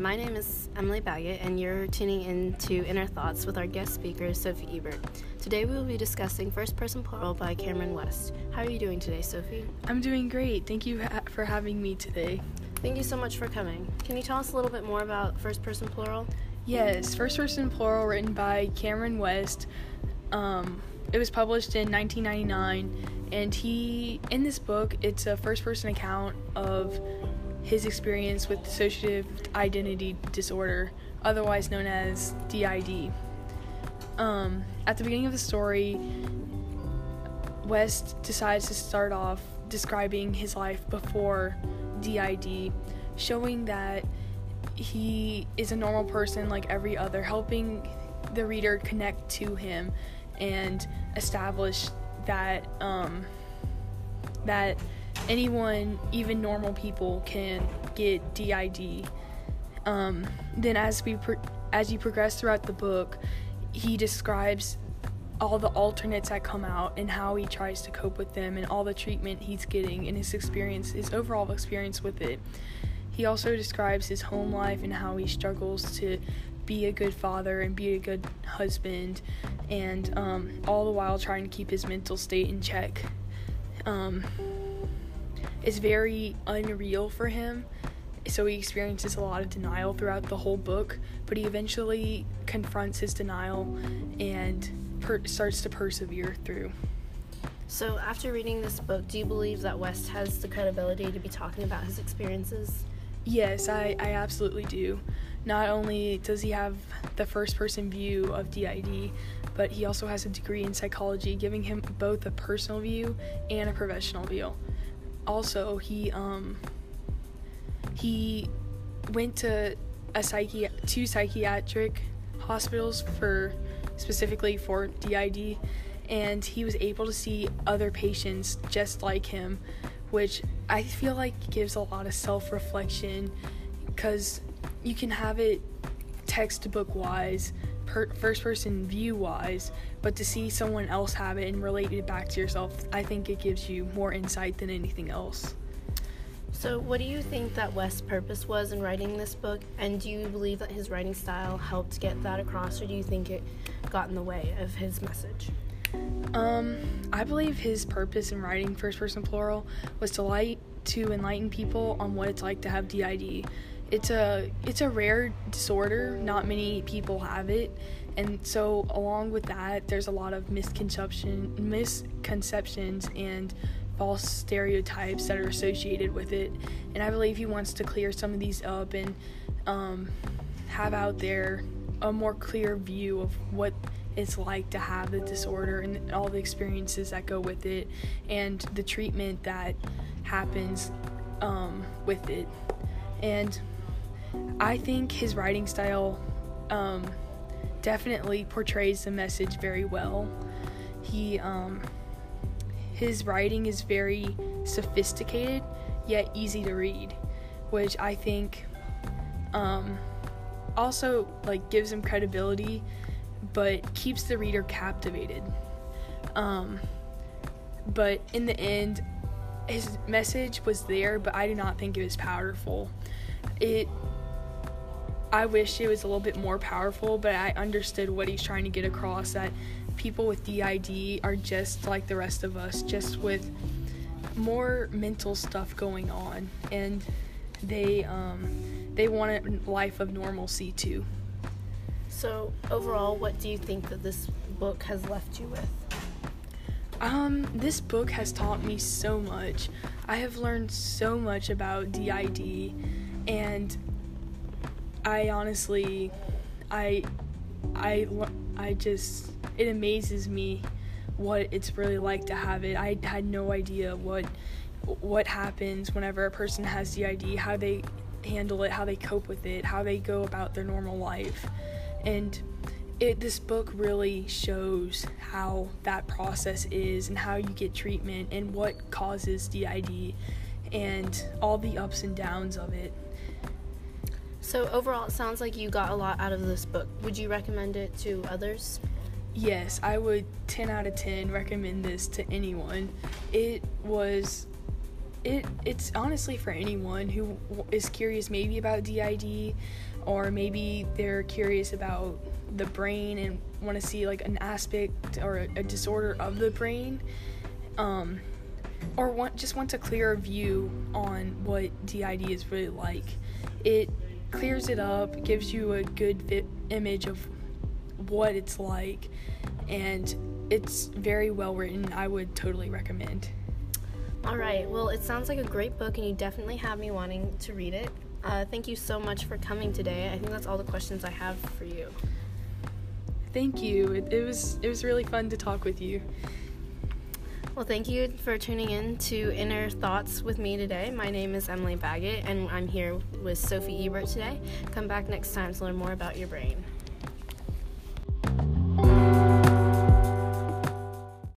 my name is Emily Baggett, and you're tuning in to Inner Thoughts with our guest speaker, Sophie Ebert. Today we will be discussing First Person Plural by Cameron West. How are you doing today, Sophie? I'm doing great. Thank you ha- for having me today. Thank you so much for coming. Can you tell us a little bit more about First Person Plural? Yes, First Person Plural, written by Cameron West. Um, it was published in 1999, and he, in this book, it's a first person account of his experience with dissociative identity disorder, otherwise known as DID. Um, at the beginning of the story, West decides to start off describing his life before DID, showing that he is a normal person like every other, helping the reader connect to him and establish that um, that anyone, even normal people, can get DID. Um, then, as we pro- as you progress throughout the book, he describes all the alternates that come out and how he tries to cope with them and all the treatment he's getting and his experience, his overall experience with it. He also describes his home life and how he struggles to be a good father and be a good husband, and um, all the while trying to keep his mental state in check. Um, it's very unreal for him, so he experiences a lot of denial throughout the whole book, but he eventually confronts his denial and per- starts to persevere through. So, after reading this book, do you believe that West has the credibility to be talking about his experiences? Yes, I, I absolutely do. Not only does he have the first person view of DID, but he also has a degree in psychology, giving him both a personal view and a professional view. Also, he um he went to a psychi- two psychiatric hospitals for specifically for DID and he was able to see other patients just like him which I feel like gives a lot of self-reflection cuz you can have it textbook wise per- first person view wise but to see someone else have it and relate it back to yourself I think it gives you more insight than anything else. So, what do you think that West's purpose was in writing this book? And do you believe that his writing style helped get that across, or do you think it got in the way of his message? Um, I believe his purpose in writing first person plural was to light to enlighten people on what it's like to have DID. It's a it's a rare disorder. Not many people have it, and so along with that, there's a lot of misconception misconceptions and false stereotypes that are associated with it. And I believe he wants to clear some of these up and um, have out there a more clear view of what it's like to have the disorder and all the experiences that go with it and the treatment that happens um, with it. And I think his writing style um, definitely portrays the message very well. He, um, his writing is very sophisticated yet easy to read, which I think um, also like gives him credibility, but keeps the reader captivated. Um, but in the end, his message was there, but I do not think it was powerful. It I wish it was a little bit more powerful, but I understood what he's trying to get across that people with DID are just like the rest of us, just with more mental stuff going on, and they um, they want a life of normalcy too. So, overall, what do you think that this book has left you with? Um, this book has taught me so much. I have learned so much about DID, and I honestly, I, I, I just, it amazes me what it's really like to have it. I had no idea what, what happens whenever a person has DID, how they handle it, how they cope with it, how they go about their normal life, and it this book really shows how that process is and how you get treatment and what causes DID and all the ups and downs of it. So, overall, it sounds like you got a lot out of this book. Would you recommend it to others? Yes, I would 10 out of 10 recommend this to anyone. It was it it's honestly for anyone who is curious maybe about DID or maybe they're curious about the brain and want to see like an aspect or a, a disorder of the brain. Um, or want just wants a clearer view on what DID is really like. It clears it up, gives you a good vi- image of what it's like, and it's very well written. I would totally recommend. All right. Well, it sounds like a great book, and you definitely have me wanting to read it. Uh, thank you so much for coming today. I think that's all the questions I have for you. Thank you. It, it was it was really fun to talk with you. Well, thank you for tuning in to Inner Thoughts with me today. My name is Emily Baggett, and I'm here with Sophie Ebert today. Come back next time to learn more about your brain.